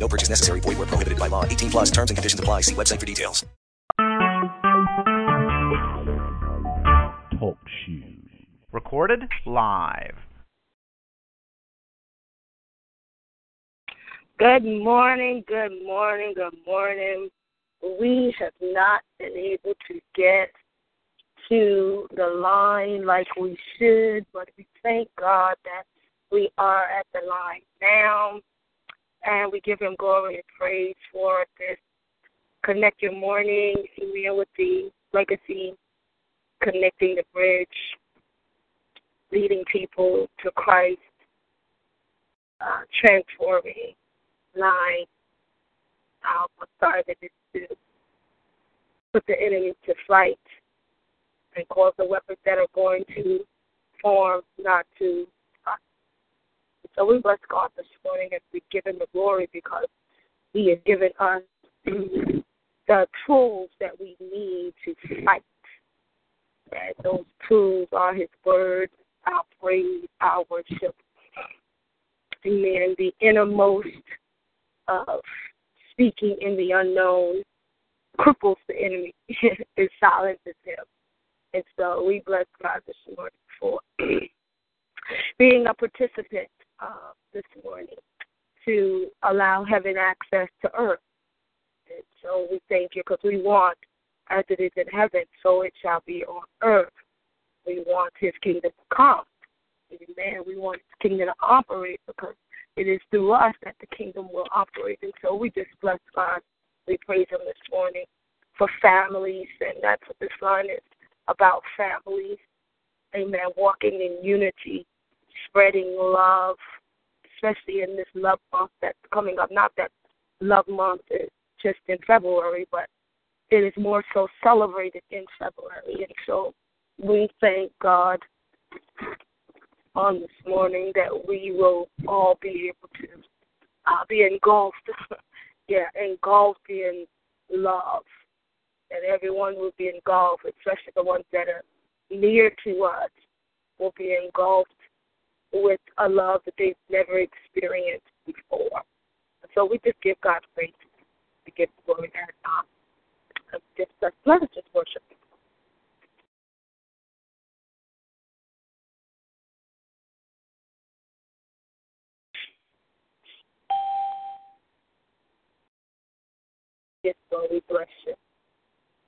No purchase necessary. Void where prohibited by law. 18 plus terms and conditions apply. See website for details. Talk shoes. Recorded live. Good morning, good morning, good morning. We have not been able to get to the line like we should, but we thank God that we are at the line now. And we give him glory and praise for this Connect Your Morning, amen, with the legacy, connecting the bridge, leading people to Christ, uh, transforming line. Um, started is to put the enemy to flight and cause the weapons that are going to form not to so we bless God this morning as we give him the glory because he has given us the tools that we need to fight. And those tools are his word, our praise, our worship. Amen. The innermost of speaking in the unknown cripples the enemy. and silences him. And so we bless God this morning for being a participant uh, this morning to allow heaven access to earth. And so we thank you because we want, as it is in heaven, so it shall be on earth. We want his kingdom to come. Amen. We want his kingdom to operate because it is through us that the kingdom will operate. And so we just bless God. We praise him this morning for families, and that's what this line is about families. Amen. Walking in unity spreading love, especially in this love month that's coming up. Not that love month is just in February, but it is more so celebrated in February. And so we thank God on this morning that we will all be able to uh, be engulfed, yeah, engulfed in love. And everyone will be engulfed, especially the ones that are near to us, will be engulfed with a love that they've never experienced before. So we just give God praise. We give glory and um, just let us just worship Yes, Lord, we bless you.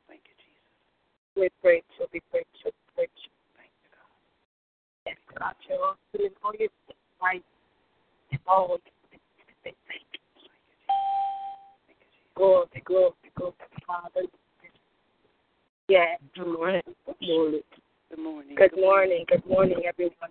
Thank you, Jesus. We praise you. We praise you. We praise you. Thank you, God. Good morning. Good morning. Good morning. Good morning, everyone.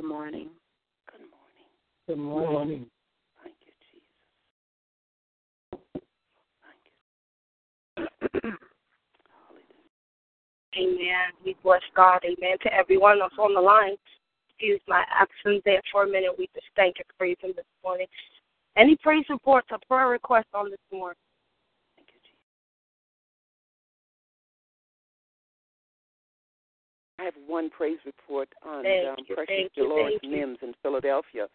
Good morning. Good morning. Good morning. Thank you, Jesus. Thank you. Amen. We bless God. Amen. To everyone that's on the line, excuse my absence there for a minute. We just thank and praise Him this morning. Any praise reports or prayer requests on this morning? I have one praise report on um, Precious you, Dolores. Mims in Philadelphia,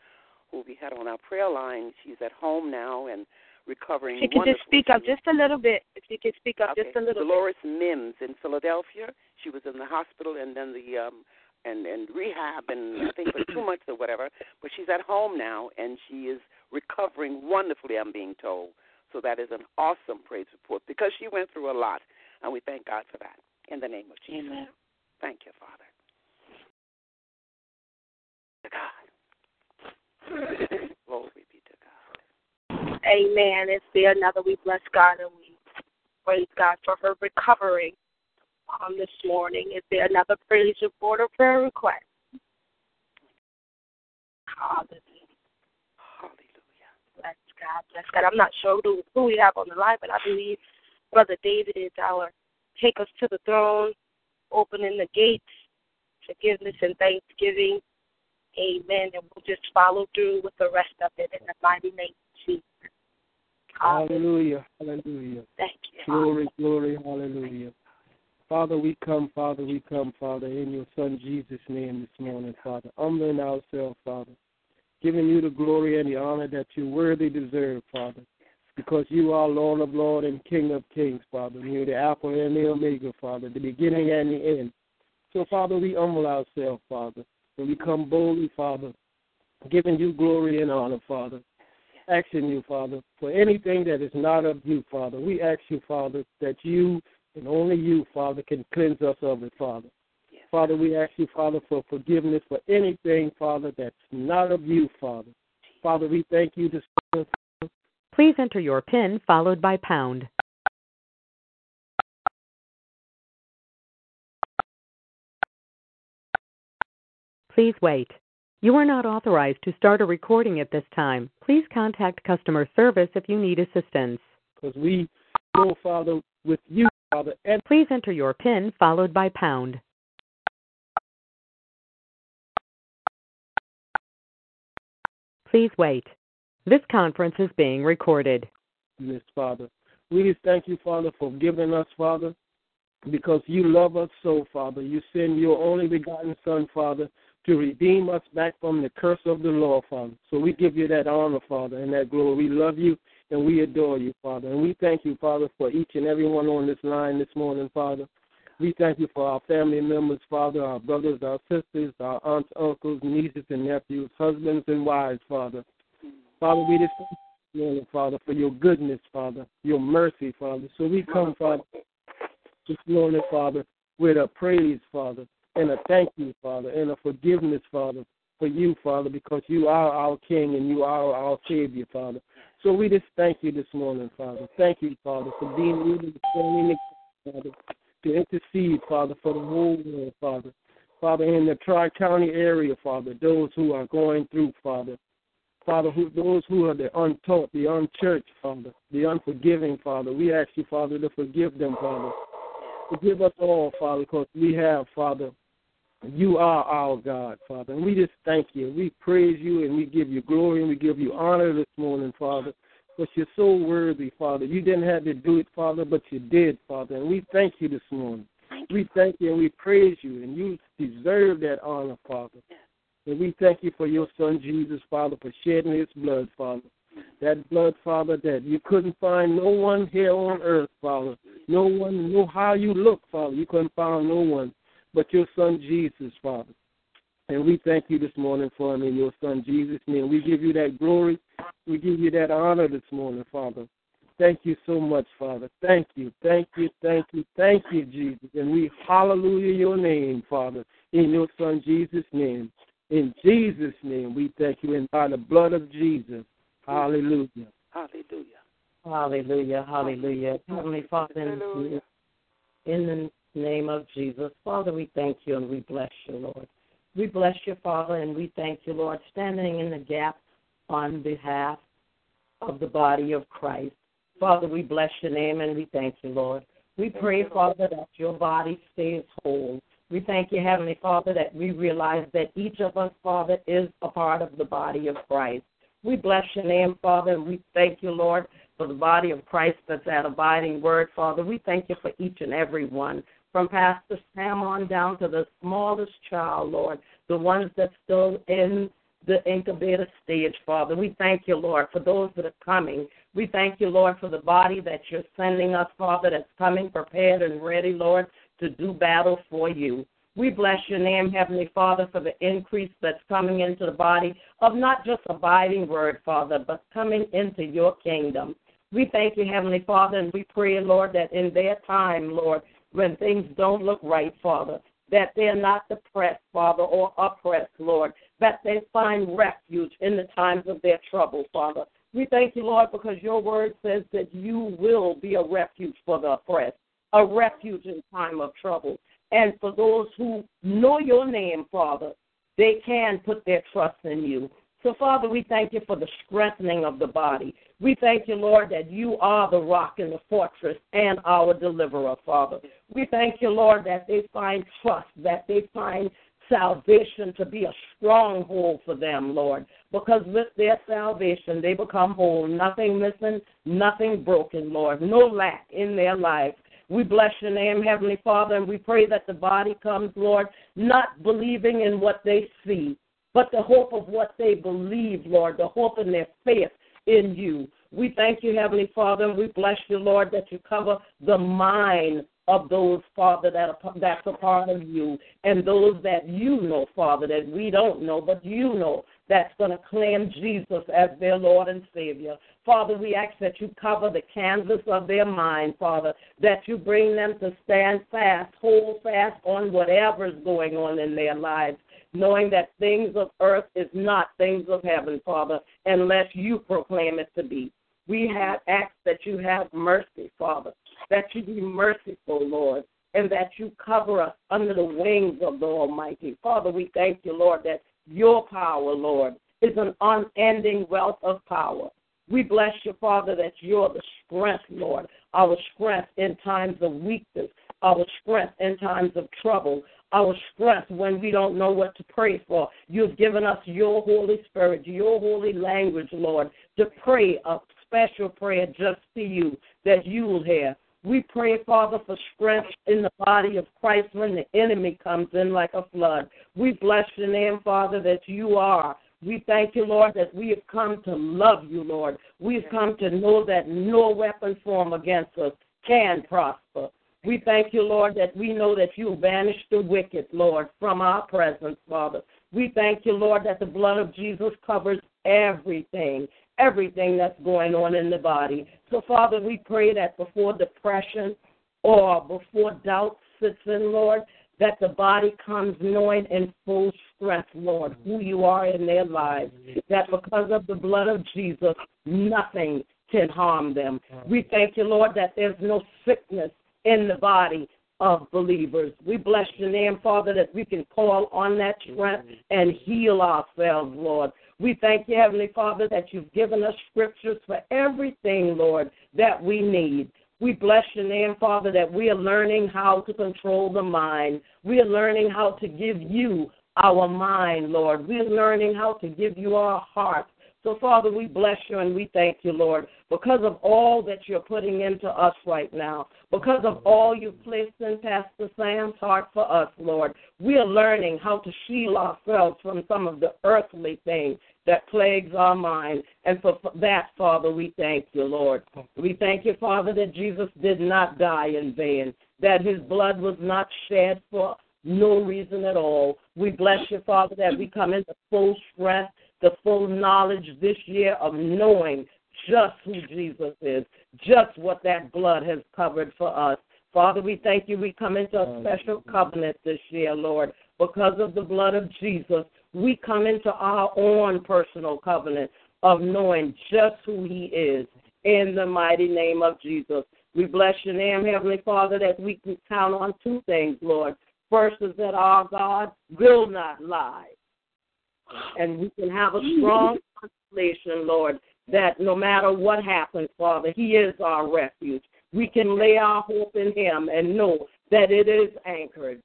who we had on our prayer line. She's at home now and recovering. She could just speak up just a little bit. If you could speak up okay. just a little bit. Dolores Mims in Philadelphia. She was in the hospital and then the um and and rehab and I think for two months or whatever. But she's at home now and she is recovering wonderfully. I'm being told. So that is an awesome praise report because she went through a lot, and we thank God for that. In the name of. Jesus. Amen. Thank you, Father. To God. Glory be to God. Amen. It's there another. We bless God and we praise God for her recovering um, this morning. Is there another praise report or prayer request? Hallelujah. Hallelujah. Bless God. Bless God. I'm not sure who, who we have on the line, but I believe Brother David is our take us to the throne, opening the gates, forgiveness and thanksgiving. Amen. And we'll just follow through with the rest of it in the mighty name of Jesus. Hallelujah. Hallelujah. Thank you. Glory, glory, hallelujah. Father, we come, Father, we come, Father, in your Son Jesus' name this morning, Father, humbling ourselves, Father, giving you the glory and the honor that you worthy deserve, Father, because you are Lord of Lords and King of Kings, Father. You're the Alpha and the Omega, Father, the beginning and the end. So, Father, we humble ourselves, Father, and we come boldly, Father, giving you glory and honor, Father, asking you, Father, for anything that is not of you, Father. We ask you, Father, that you and only you, Father, can cleanse us of it, Father. Yes. Father, we ask you, Father, for forgiveness for anything, Father, that's not of you, Father. Father, we thank you this morning. Please enter your PIN followed by pound. Please wait. You are not authorized to start a recording at this time. Please contact customer service if you need assistance. because we go, Father, with you, Father, and Please enter your PIN followed by pound. Please wait. This conference is being recorded. this, Father. We just thank you, Father, for giving us, Father, because you love us so, Father. You send your only begotten Son, Father, to redeem us back from the curse of the law, Father. So we give you that honor, Father, and that glory. We love you and we adore you, Father. And we thank you, Father, for each and every one on this line this morning, Father. We thank you for our family members, Father, our brothers, our sisters, our aunts, uncles, nieces, and nephews, husbands and wives, Father. Father, we just thank you, Father, for your goodness, Father, your mercy, Father. So we come, Father, this morning, Father, with a praise, Father, and a thank you, Father, and a forgiveness, Father, for you, Father, because you are our King and you are our Savior, Father. So we just thank you this morning, Father. Thank you, Father, for being able to stand in the Father, to intercede, Father, for the whole world, Father. Father, in the Tri County area, Father, those who are going through, Father. Father, who, those who are the untaught, the unchurched, Father, the unforgiving, Father. We ask you, Father, to forgive them, Father. Forgive us all, Father, because we have, Father, you are our God, Father. And we just thank you. We praise you and we give you glory and we give you honor this morning, Father. Because you're so worthy, Father. You didn't have to do it, Father, but you did, Father. And we thank you this morning. We thank you and we praise you, and you deserve that honor, Father. And we thank you for your Son, Jesus, Father, for shedding his blood, Father. That blood, Father, that you couldn't find no one here on earth, Father. No one know how you look, Father. You couldn't find no one but your Son, Jesus, Father. And we thank you this morning for him in your Son, Jesus' name. We give you that glory. We give you that honor this morning, Father. Thank you so much, Father. Thank you, thank you, thank you, thank you, Jesus. And we hallelujah your name, Father, in your Son, Jesus' name. In Jesus' name, we thank you, and by the blood of Jesus. Hallelujah. Hallelujah. Hallelujah, hallelujah. Heavenly Father, in, Hallelujah. in the name of Jesus, Father, we thank you and we bless you, Lord. We bless you, Father, and we thank you, Lord, standing in the gap on behalf of the body of Christ. Father, we bless your name and we thank you, Lord. We pray, Father, that your body stays whole. We thank you, Heavenly Father, that we realize that each of us, Father, is a part of the body of Christ. We bless your name, Father, and we thank you, Lord, for the body of Christ that's that abiding word, Father. We thank you for each and every one, from Pastor Sam on down to the smallest child, Lord, the ones that's still in the incubator stage, Father. We thank you, Lord, for those that are coming. We thank you, Lord, for the body that you're sending us, Father, that's coming prepared and ready, Lord, to do battle for you. We bless your name, Heavenly Father, for the increase that's coming into the body of not just abiding word, Father, but coming into your kingdom. We thank you, Heavenly Father, and we pray, Lord, that in their time, Lord, when things don't look right, Father, that they're not depressed, Father, or oppressed, Lord, that they find refuge in the times of their trouble, Father. We thank you, Lord, because your word says that you will be a refuge for the oppressed, a refuge in time of trouble. And for those who know your name, Father, they can put their trust in you. So, Father, we thank you for the strengthening of the body. We thank you, Lord, that you are the rock and the fortress and our deliverer, Father. We thank you, Lord, that they find trust, that they find salvation to be a stronghold for them, Lord. Because with their salvation, they become whole, nothing missing, nothing broken, Lord, no lack in their life. We bless your name, Heavenly Father, and we pray that the body comes, Lord, not believing in what they see, but the hope of what they believe, Lord, the hope in their faith in you. We thank you, Heavenly Father, and we bless you, Lord, that you cover the mind of those, Father, that are, that's a part of you, and those that you know, Father, that we don't know, but you know, that's going to claim Jesus as their Lord and Savior. Father, we ask that you cover the canvas of their mind, Father, that you bring them to stand fast, hold fast on whatever is going on in their lives knowing that things of earth is not things of heaven, Father, unless you proclaim it to be. We have asked that you have mercy, Father, that you be merciful, Lord, and that you cover us under the wings of the Almighty. Father, we thank you, Lord, that your power, Lord, is an unending wealth of power. We bless you, Father, that you're the strength, Lord, our strength in times of weakness, our strength in times of trouble, our strength when we don't know what to pray for. You've given us your Holy Spirit, your holy language, Lord, to pray a special prayer just to you that you will hear. We pray, Father, for strength in the body of Christ when the enemy comes in like a flood. We bless your name, Father, that you are. We thank you, Lord, that we have come to love you, Lord. We've come to know that no weapon formed against us can prosper. We thank you, Lord, that we know that you banish the wicked, Lord, from our presence, Father. We thank you, Lord, that the blood of Jesus covers everything, everything that's going on in the body. So, Father, we pray that before depression or before doubt sits in, Lord, that the body comes knowing in full strength, Lord, who you are in their lives. That because of the blood of Jesus, nothing can harm them. We thank you, Lord, that there's no sickness in the body of believers. We bless your name, Father, that we can call on that strength and heal ourselves, Lord. We thank you, Heavenly Father, that you've given us scriptures for everything, Lord, that we need. We bless your name, Father, that we are learning how to control the mind. We are learning how to give you our mind, Lord. We are learning how to give you our heart. So, Father, we bless you and we thank you, Lord, because of all that you're putting into us right now, because of all you've placed in Pastor Sam's heart for us, Lord. We are learning how to shield ourselves from some of the earthly things that plagues our mind. And for that, Father, we thank you, Lord. We thank you, Father, that Jesus did not die in vain, that his blood was not shed for no reason at all. We bless you, Father, that we come into full strength the full knowledge this year of knowing just who Jesus is, just what that blood has covered for us. Father, we thank you. We come into a special covenant this year, Lord. Because of the blood of Jesus, we come into our own personal covenant of knowing just who He is in the mighty name of Jesus. We bless your name, Heavenly Father, that we can count on two things, Lord First is that our God will not lie. And we can have a strong consolation, Lord, that no matter what happens, Father, He is our refuge. We can lay our hope in Him and know that it is anchored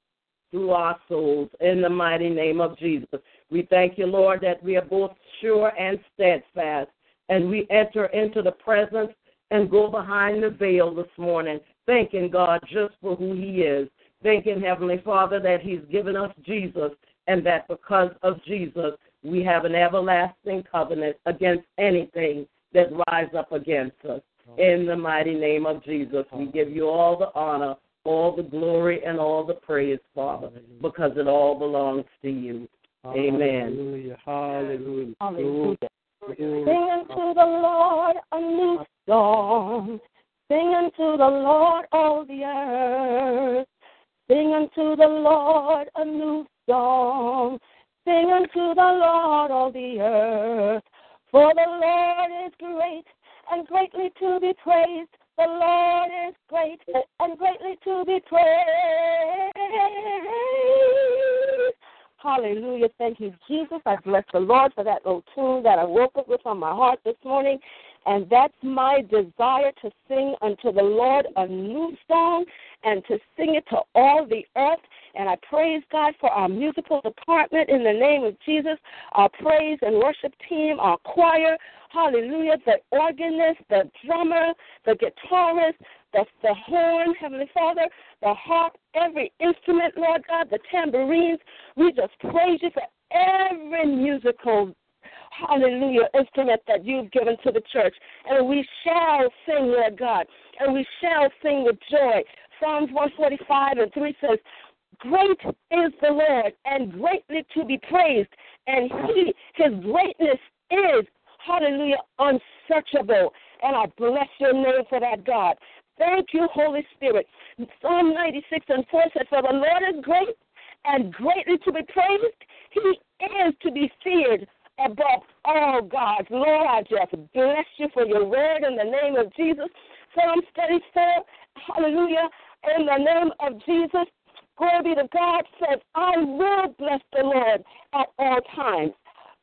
through our souls in the mighty name of Jesus. We thank you, Lord, that we are both sure and steadfast, and we enter into the presence and go behind the veil this morning, thanking God just for who He is. Thanking Heavenly Father that He's given us Jesus, and that because of Jesus, we have an everlasting covenant against anything that rise up against us. In the mighty name of Jesus, we give you all the honor, all the glory, and all the praise, Father, because it all belongs to you. Amen. Hallelujah. Hallelujah. Hallelujah. Sing unto the Lord a new song. Sing unto the Lord all the earth. Sing unto the Lord a new song. Sing unto the Lord all the earth. For the Lord is great and greatly to be praised. The Lord is great and greatly to be praised. Hallelujah. Thank you, Jesus. I bless the Lord for that old tune that I woke up with on my heart this morning. And that's my desire to sing unto the Lord a new song and to sing it to all the earth. And I praise God for our musical department in the name of Jesus, our praise and worship team, our choir. Hallelujah. The organist, the drummer, the guitarist, the, the horn, Heavenly Father, the harp, every instrument, Lord God, the tambourines. We just praise you for every musical hallelujah, instrument that you've given to the church. And we shall sing, Lord God, and we shall sing with joy. Psalms 145 and 3 says, Great is the Lord, and greatly to be praised, and he, his greatness is, hallelujah, unsearchable. And I bless your name for that, God. Thank you, Holy Spirit. Psalm 96 and 4 says, For the Lord is great and greatly to be praised. He is to be feared above all gods. Lord, I just bless you for your word in the name of Jesus. Psalm 34, hallelujah, in the name of Jesus. Glory be to God says, I will bless the Lord at all times.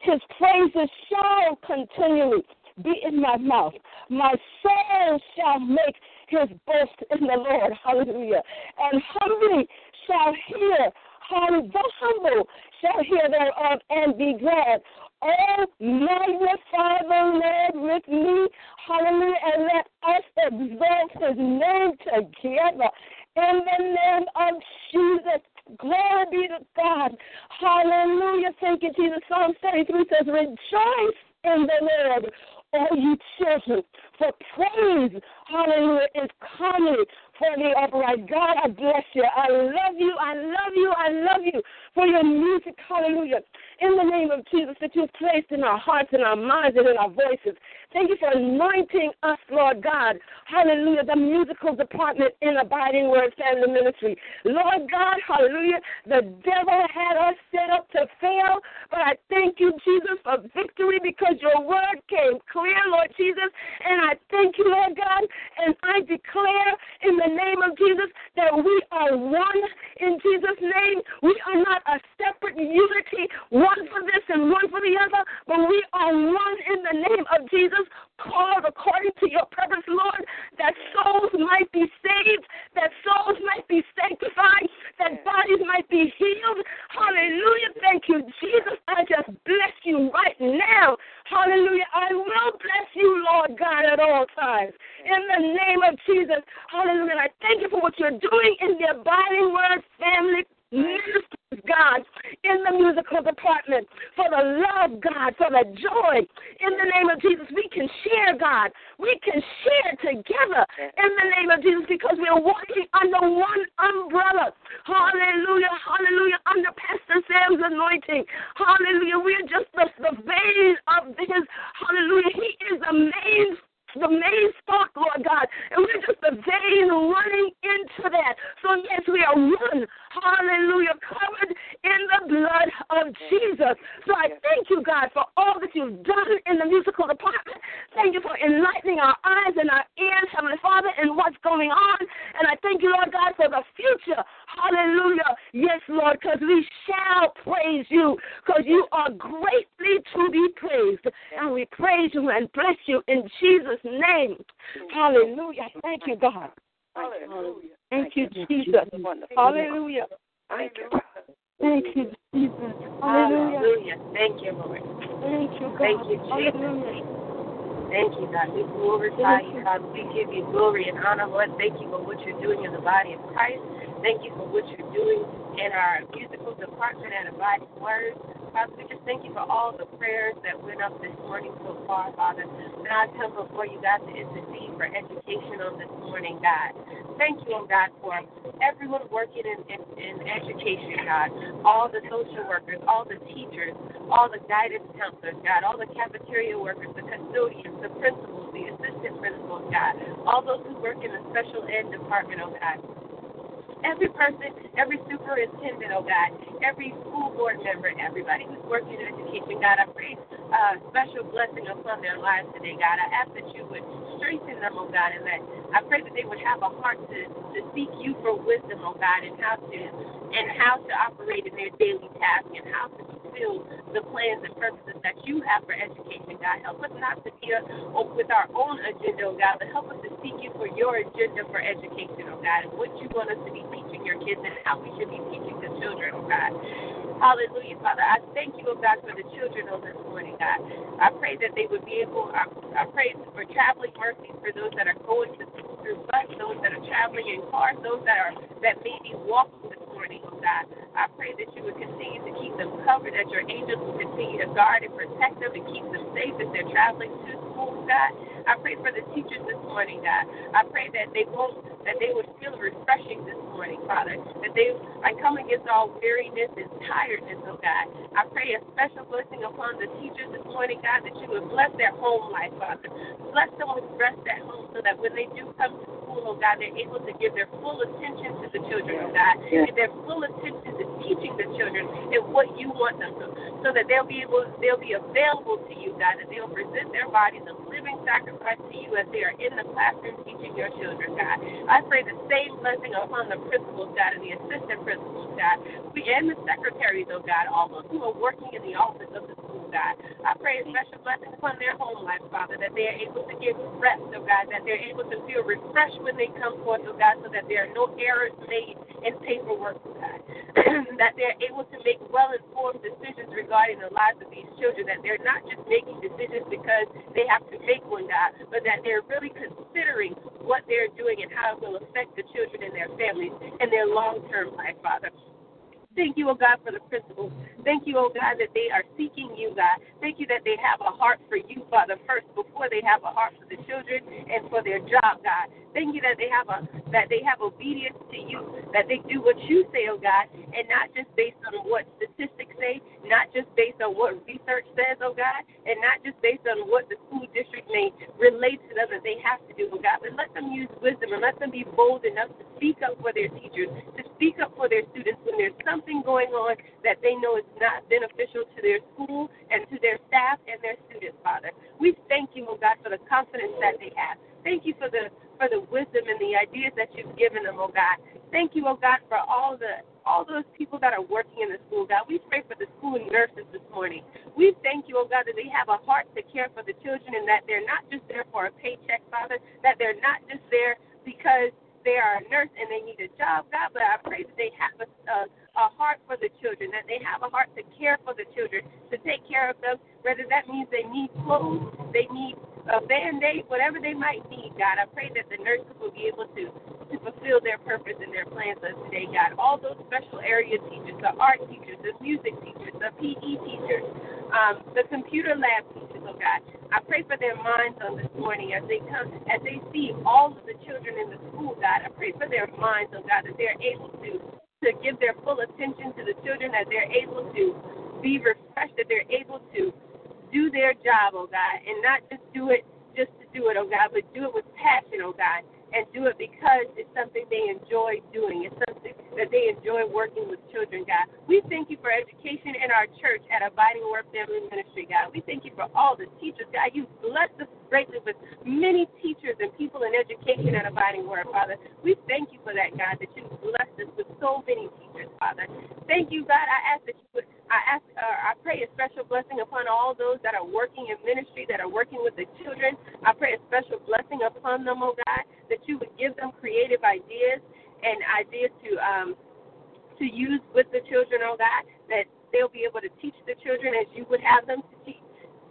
His praises shall continually be in my mouth. My soul shall make his boast in the Lord. Hallelujah. And humbly shall hear, hallelujah, the humble shall hear thereof and be glad. Oh, magnify the Lord with me. Hallelujah. And let us exalt his name together. In the name of Jesus. Glory be to God. Hallelujah. Thank you, Jesus. Psalm 33 says, Rejoice in the Lord, all you children. For praise, hallelujah, is coming for the upright. God, I bless you. I love you. I love you. I love you for your music. Hallelujah. In the name of Jesus, that you've placed in our hearts and our minds and in our voices. Thank you for anointing us, Lord God. Hallelujah. The musical department in Abiding Word Family Ministry. Lord God, hallelujah. The devil had us set up to fail, but I thank you, Jesus, for victory because your word came clear, Lord Jesus. And I thank you, Lord God, and I declare in the name of Jesus that we are one in Jesus' name. We are not a separate unity, one for this and one for the other, but we are one in the name of Jesus, called according to your purpose, Lord, that souls might be saved, that souls might be sanctified, that bodies might be healed. Hallelujah. Thank you, Jesus. I just bless you right now. Hallelujah. I will bless you, Lord God, at all times. In the name of Jesus. Hallelujah. And I thank you for what you're doing in the abiding word family ministers, God, in the musical department, for the love, God, for the joy. In the name of Jesus, we can share, God. We can share together in the name of Jesus because we're walking under one umbrella. Hallelujah, hallelujah, under Pastor Sam's anointing. Hallelujah. We're just the, the vein of his, hallelujah. He is the main the main spark, Lord God, and we're just the vein running into that. So, yes, we are one, hallelujah, covered in the blood of Jesus. So I thank you, God, for all that you've done in the musical department. Thank you for enlightening our eyes and our ears, Heavenly Father, and what's going on. And I thank you, Lord God, for the future. Hallelujah. Yes, Lord, because we shall praise you, because you are greatly to be praised. And we praise you and bless you in Jesus' name. Hallelujah. Thank you, God. Hallelujah. Thank you, Jesus. Hallelujah. Thank you. Thank you, Jesus. Hallelujah. Thank you, Lord. Thank you, God. Thank you, Jesus. Hallelujah. Thank you, God. We glorify you, God. We give you glory and honor, Lord. Thank you for what you're doing in the body of Christ. Thank you for what you're doing in our musical department and Abiding Word. Father, we just thank you for all the prayers that went up this morning so far, Father. And I come before you, God, to intercede for education on this morning, God. Thank you, oh God, for everyone working in, in, in education, God. All the social workers, all the teachers, all the guidance counselors, God. All the cafeteria workers, the custodians, the principals, the assistant principals, God. All those who work in the special ed department, oh God every person, every superintendent, oh God, every school board member, everybody who's working in education, God, I pray uh, special blessing upon their lives today, God. I ask that you would strengthen them, oh God, and that I pray that they would have a heart to, to seek you for wisdom, oh God, and how to and how to operate in their daily task and how to fulfill the plans and purposes that you have for education, God. Help us not to be a, oh, with our own agenda, oh God, but help us to seek you for your agenda for education, oh God, and what you want us to be teaching your kids and how we should be teaching the children, oh God. Hallelujah, Father. I thank you, oh God, for the children on this morning, God. I pray that they would be able, I, I pray for traveling mercies for those that are going to through bus, those that are traveling in cars, those that are that may be walking morning, oh God. I pray that you would continue to keep them covered, that your angels will continue to guard and protect them and keep them safe as they're traveling to school, God. I pray for the teachers this morning, God. I pray that they won't, that they would feel refreshing this morning, Father. That they, I come against all weariness and tiredness, oh God. I pray a special blessing upon the teachers this morning, God, that you would bless their home life, Father. Bless them with rest at home so that when they do come to school, oh God, they're able to give their full attention to the children, oh God. Give their full attention to teaching the children and what you want them to, so that they'll be able, they'll be available to you, God, that they'll present their bodies a living sacrifice to you as they are in the classroom teaching your children, God. I pray the same blessing upon the principals, God, and the assistant principals, God, we and the secretaries, oh God, all those who are working in the office of the school, God. I pray a special blessing upon their home life, Father, that they are able to get rest, oh God, that they're able to feel refreshed when they come forth, oh God, so that there are no errors made in paperwork, oh God. that they're able to make well informed decisions regarding the lives of these children, that they're not just making decisions because they have to make one, God, but that they're really considering what they're doing and how it will affect the children and their families and their long term life, Father. Thank you, oh God, for the principles. Thank you, oh God, that they are seeking you, God. Thank you that they have a heart for you, Father, first before they have a heart for the children and for their job, God. Thank you that they have a that they have obedience to you, that they do what you say, oh God, and not just based on what statistics say, not just based on what research says, oh God, and not just based on what the school district may relate to them that they have to do, oh God, but let them use wisdom and let them be bold enough to speak up for their teachers, to speak up for their students when there's something going on that they know is not beneficial to their school and to their staff and their students, Father. We thank you, oh God, for the confidence that they have. Thank you for the for the wisdom and the ideas that you've given them, oh God. Thank you, oh God, for all the all those people that are working in the school, God. We pray for the school nurses this morning. We thank you, oh God, that they have a heart to care for the children and that they're not just there for a paycheck, Father, that they're not just there because they are a nurse and they need a job, God, but I pray that they have a, a, a heart for the children, that they have a heart to care for the children, to take care of them, whether that means they need clothes, they need a band aid, whatever they might need, God. I pray that the nurses will be able to, to fulfill their purpose and their plans of today, God. All those special area teachers, the art teachers, the music teachers, the PE teachers, um, the computer lab teachers, oh God. I pray for their minds on this morning as they come, as they see all of the children in the school, God. I pray for their minds, oh God, that they're able to to give their full attention to the children, that they're able to be refreshed, that they're able to do their job, oh God, and not just do it just to do it, oh God, but do it with passion, oh God, and do it because it's something they enjoy doing. It's something that they enjoy working with children, God. We thank you for education in our church at Abiding Word Family Ministry, God. We thank you for all the teachers, God. You blessed us greatly with many teachers and people in education at Abiding Word, Father. We thank you for that, God, that you blessed us with so many teachers, Father. Thank you, God. I ask that you would I ask, uh, I pray a special blessing upon all those that are working in ministry, that are working with the children. I pray a special blessing upon them, oh God, that you would give them creative ideas and ideas to um, to use with the children, oh God, that they'll be able to teach the children as you would have them to teach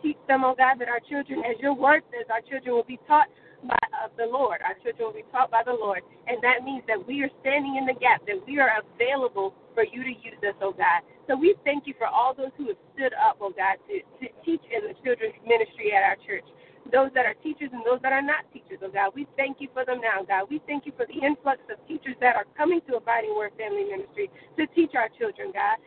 teach them, oh God, that our children, as your word says, our children will be taught by the Lord. Our children will be taught by the Lord. And that means that we are standing in the gap, that we are available for you to use us, oh God. So we thank you for all those who have stood up, oh God, to, to teach in the children's ministry at our church. Those that are teachers and those that are not teachers, oh God. We thank you for them now, God. We thank you for the influx of teachers that are coming to Abiding Word Family Ministry to teach our children, God.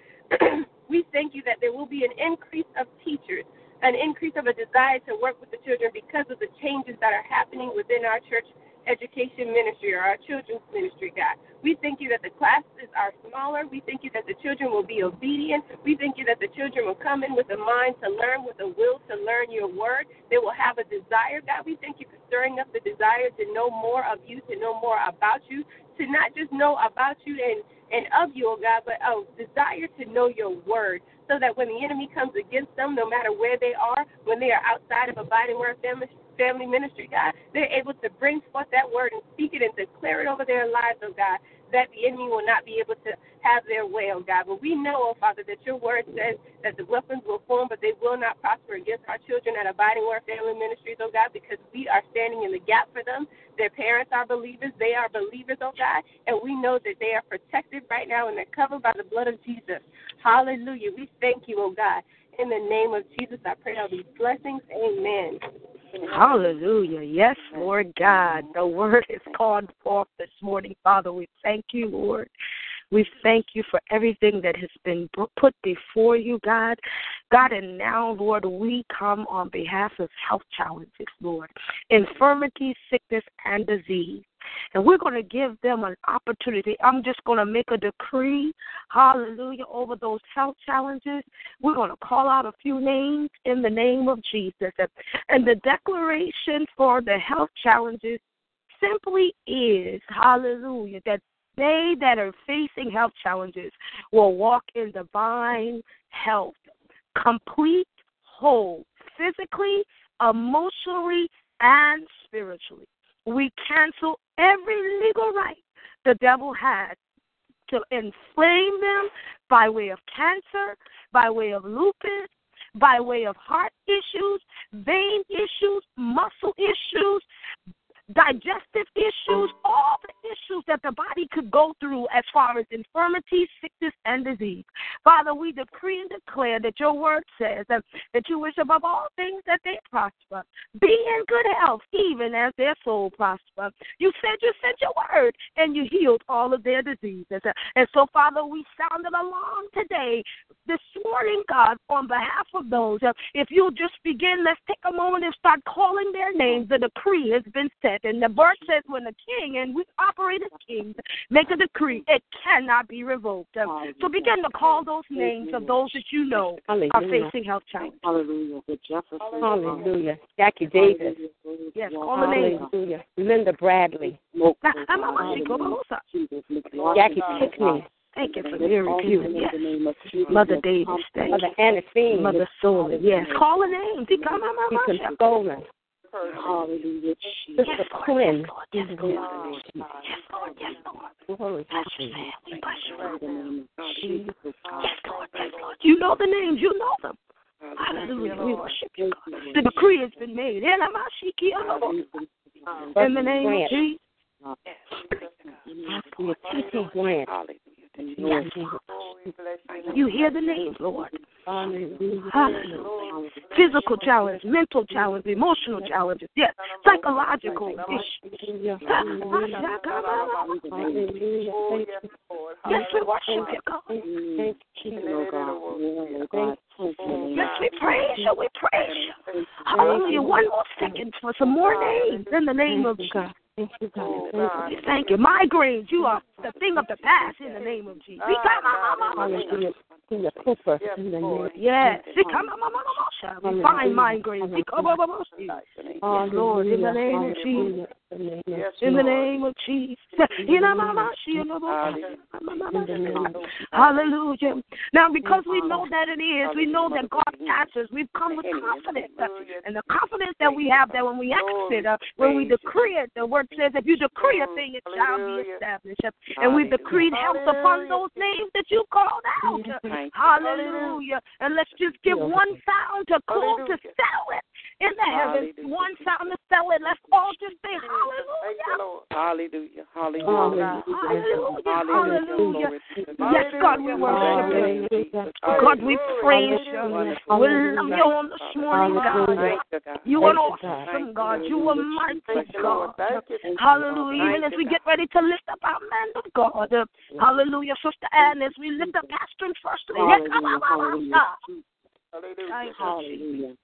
we thank you that there will be an increase of teachers an increase of a desire to work with the children because of the changes that are happening within our church education ministry or our children's ministry, God. We thank you that the classes are smaller. We thank you that the children will be obedient. We thank you that the children will come in with a mind to learn, with a will to learn your word. They will have a desire, God. We thank you for stirring up the desire to know more of you, to know more about you, to not just know about you and, and of you, oh God, but a desire to know your word so that when the enemy comes against them, no matter where they are, when they are outside of abiding word family, family ministry, God, they're able to bring forth that word and speak it and declare it over their lives, oh God, that the enemy will not be able to have their way, oh God. But we know, oh Father, that your word says that the weapons will form, but they will not prosper against our children at Abiding Word Family Ministries, oh God, because we are standing in the gap for them. Their parents are believers, they are believers, oh God, and we know that they are protected right now and they're covered by the blood of Jesus. Hallelujah. We thank you, oh God. In the name of Jesus, I pray all these blessings. Amen. Hallelujah. Yes, Lord God. The word is called forth this morning, Father. We thank you, Lord. We thank you for everything that has been put before you, God. God, and now, Lord, we come on behalf of health challenges, Lord, infirmity, sickness, and disease. And we're going to give them an opportunity. I'm just going to make a decree, hallelujah, over those health challenges. We're going to call out a few names in the name of Jesus. And the declaration for the health challenges simply is, hallelujah, that they that are facing health challenges will walk in divine health, complete, whole, physically, emotionally, and spiritually. We cancel every legal right the devil has to inflame them by way of cancer, by way of lupus, by way of heart issues, vein issues, muscle issues, digestive issues, all issues that the body could go through as far as infirmity, sickness, and disease. Father, we decree and declare that your word says that, that you wish above all things that they prosper, be in good health, even as their soul prosper. You said you sent your word and you healed all of their diseases. And so, Father, we sounded alarm today, this morning, God, on behalf of those. Uh, if you'll just begin, let's take a moment and start calling their names. The decree has been set. And the verse says, when the king, and we operate as kings, make a decree, it cannot be revoked. Um, so begin to call those names of those that you know Hallelujah. are facing health challenges. Hallelujah. Jefferson. Hallelujah. Jackie Davis. Yes, call the name. Hallelujah. Linda Bradley. Jackie Pickney. Thank you for the review. Yes. Mother Davis. Mother Anna Mother Sola. Yes. Call the name. Deacon Golan. Hallelujah. Sister Quinn. Yes, Lord. Yes, Lord. Yes, Lord. Glory bless your name. We bless your name. Yes, Lord. Yes, Lord. You know the names. You know them. Hallelujah. We worship you, God. The decree has been made. In the name of Jesus. Grant. Yes, You hear the names, Lord. Hallelujah. Physical challenge, mental challenge, emotional challenges, yes, psychological issues. Yes, we worship you, God. Oh, yes, we praise you, we praise you. Hallelujah. One more second for some more names in the name of God. Oh, Thank you, God. Thank you. Migraines, you are the thing of the past in the name of Jesus. Oh, Hallelujah. Hallelujah. Cooper. Yes. We find migraines. Oh, Lord, in the name of Jesus. In the name of Jesus. Hallelujah. Now, because we know that it is, we know that God answers. We've come with confidence. And the confidence that we have that when we ask it, uh, when we decree it, the word says, if you decree a thing, it shall be established. And we've decreed health upon those names that you called out. Hallelujah. And let's just give one sound to call to sell it in the heavens. One sound to sell it. Let's all just say hallelujah. Hallelujah. Hallelujah. Hallelujah. Hallelujah. Yes, God, we worship you. God, we praise you. We love you on this morning, God. You are awesome, God. You are mighty, God. Hallelujah. Even as we get ready to lift up our man of God. Hallelujah. Sister Anne, as we lift up Pastor and First Lady. Hallelujah.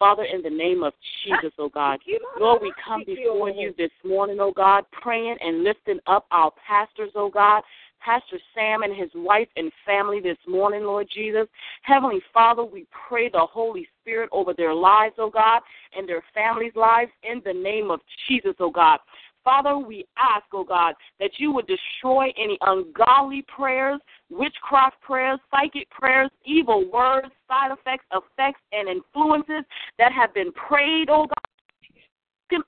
Father, in the name of Jesus, oh God, Lord, we come before you this morning, oh God, praying and lifting up our pastors, oh God. Pastor Sam and his wife and family this morning, Lord Jesus. Heavenly Father, we pray the Holy Spirit over their lives, oh God, and their families' lives in the name of Jesus, oh God. Father, we ask, oh God, that you would destroy any ungodly prayers, witchcraft prayers, psychic prayers, evil words, side effects, effects, and influences that have been prayed, oh God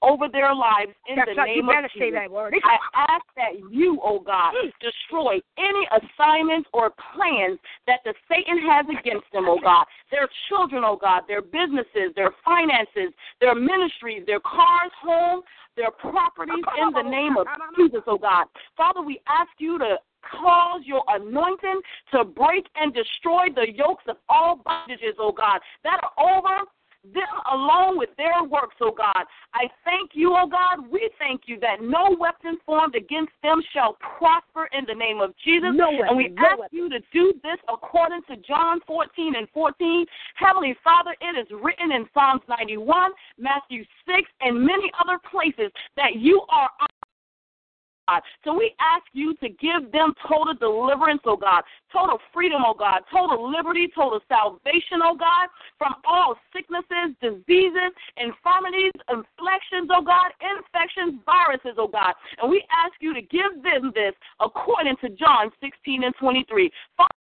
over their lives in That's the right. name You better of say Jesus. that word. I ask that you, oh God, mm. destroy any assignments or plans that the Satan has against them, oh God. Their children, oh God, their businesses, their finances, their ministries, their cars, home, their properties in the name of Jesus, oh God. Father, we ask you to cause your anointing to break and destroy the yokes of all bondages, oh God, that are over them along with their works, oh God. I thank you, oh God. We thank you that no weapon formed against them shall prosper in the name of Jesus. No and we no ask weapon. you to do this according to John 14 and 14. Heavenly Father, it is written in Psalms 91, Matthew 6, and many other places that you are God. So we ask you to give them total deliverance, oh God, total freedom, oh God, total liberty, total salvation, oh God, from all sicknesses, diseases, infirmities, inflections, oh God, infections, viruses, oh God. And we ask you to give them this according to John 16 and 23. Father,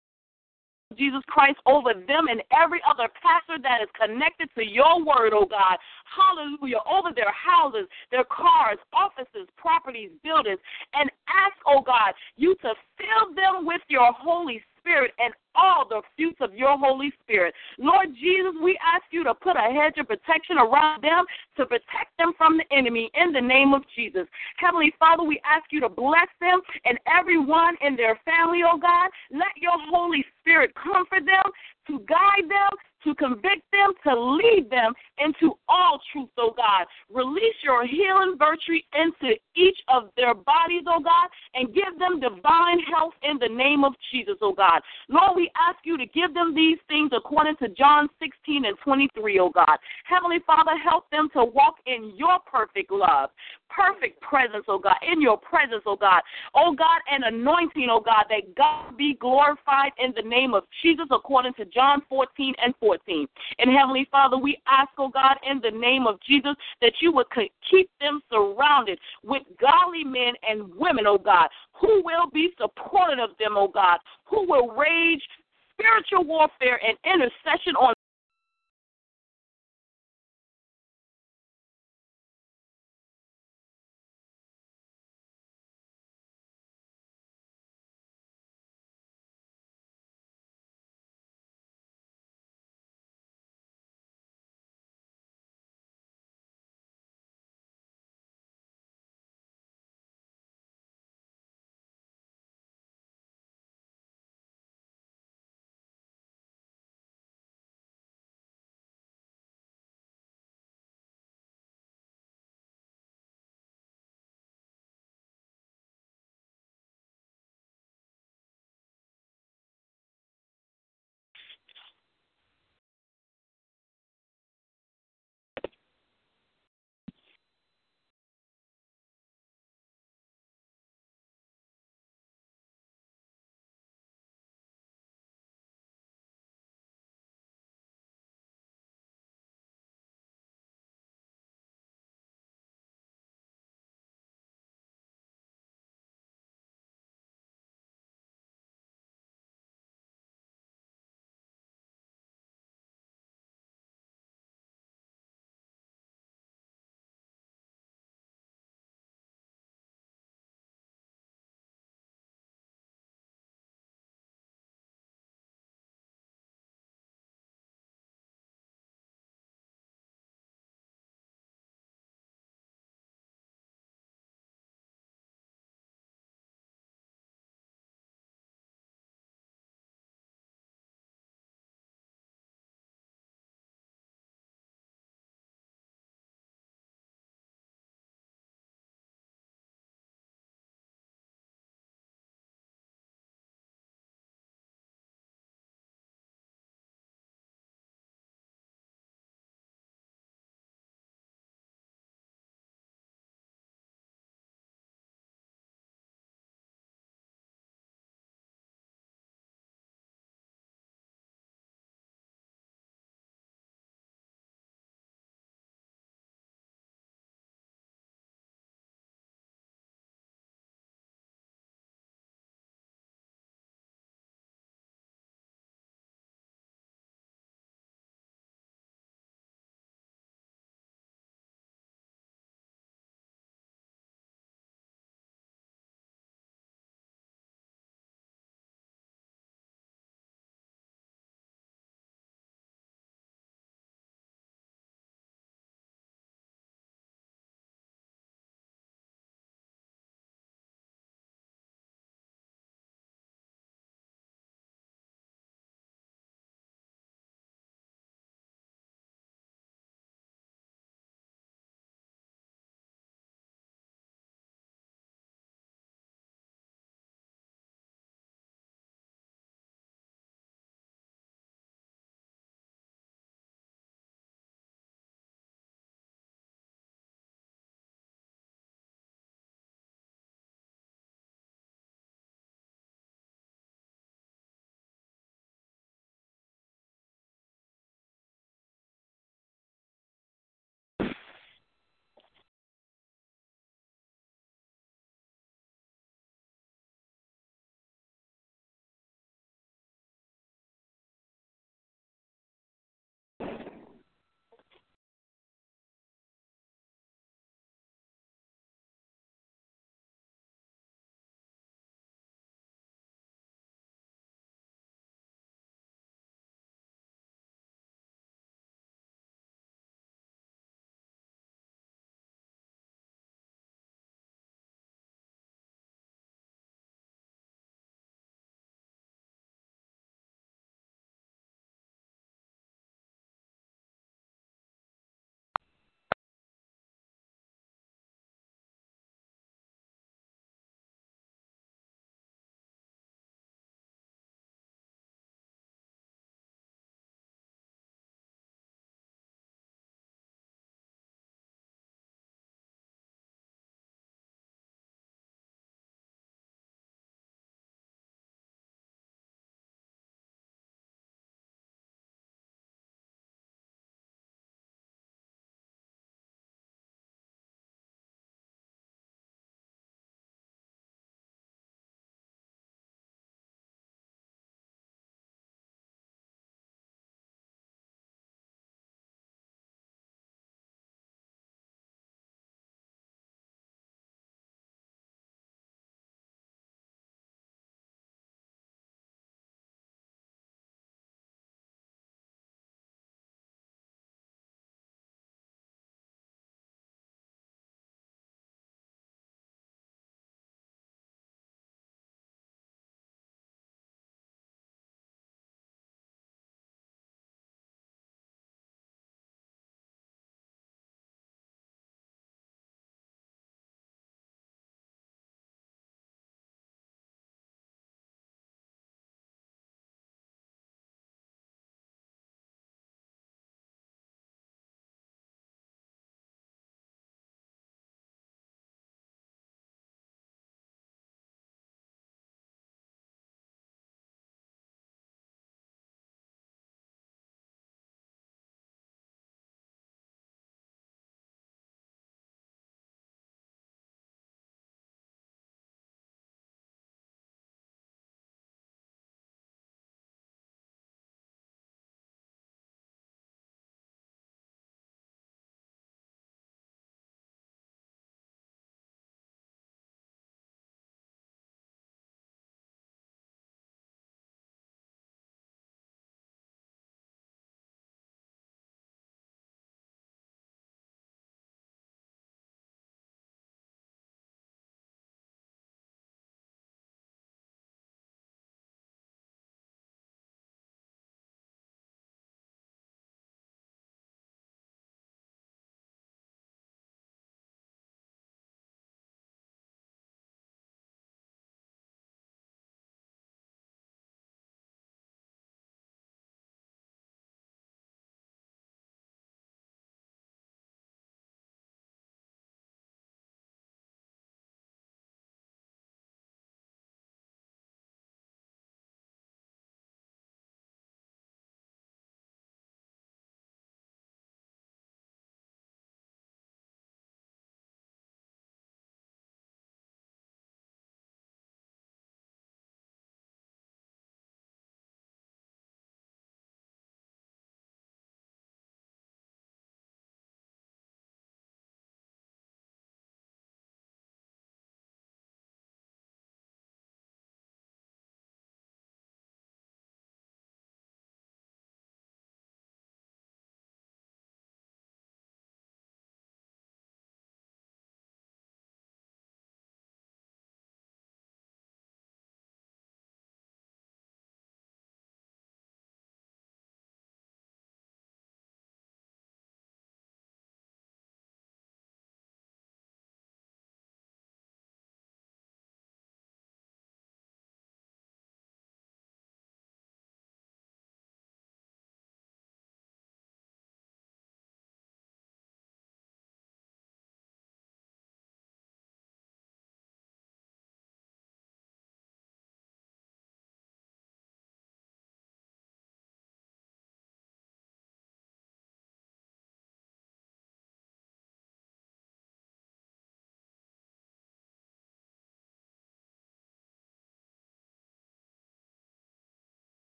Jesus Christ over them and every other pastor that is connected to your word, oh God. Hallelujah. Over their houses, their cars, offices, properties, buildings. And ask, oh God, you to fill them with your Holy Spirit and all the fruits of your Holy Spirit. Lord Jesus, we ask you to put a hedge of protection around them to protect them from the enemy in the name of Jesus. Heavenly Father, we ask you to bless them and everyone in their family, oh God. Let your Holy Spirit comfort them, to guide them, to convict them, to lead them into all truth, oh God. Release your healing virtue into each of their bodies, oh God, and give them divine health in the name of Jesus, oh God. Lord, we ask you to give them these things according to John 16 and 23, oh God. Heavenly Father, help them to walk in your perfect love, perfect presence, oh God, in your presence, oh God. Oh God, and anointing, oh God, that God be glorified in the name of Jesus according to John 14 and 14. And Heavenly Father, we ask, oh God, in the name of Jesus, that you would keep them surrounded with godly men and women, oh God, who will be supportive of them, oh God, who will rage spiritual warfare and intercession on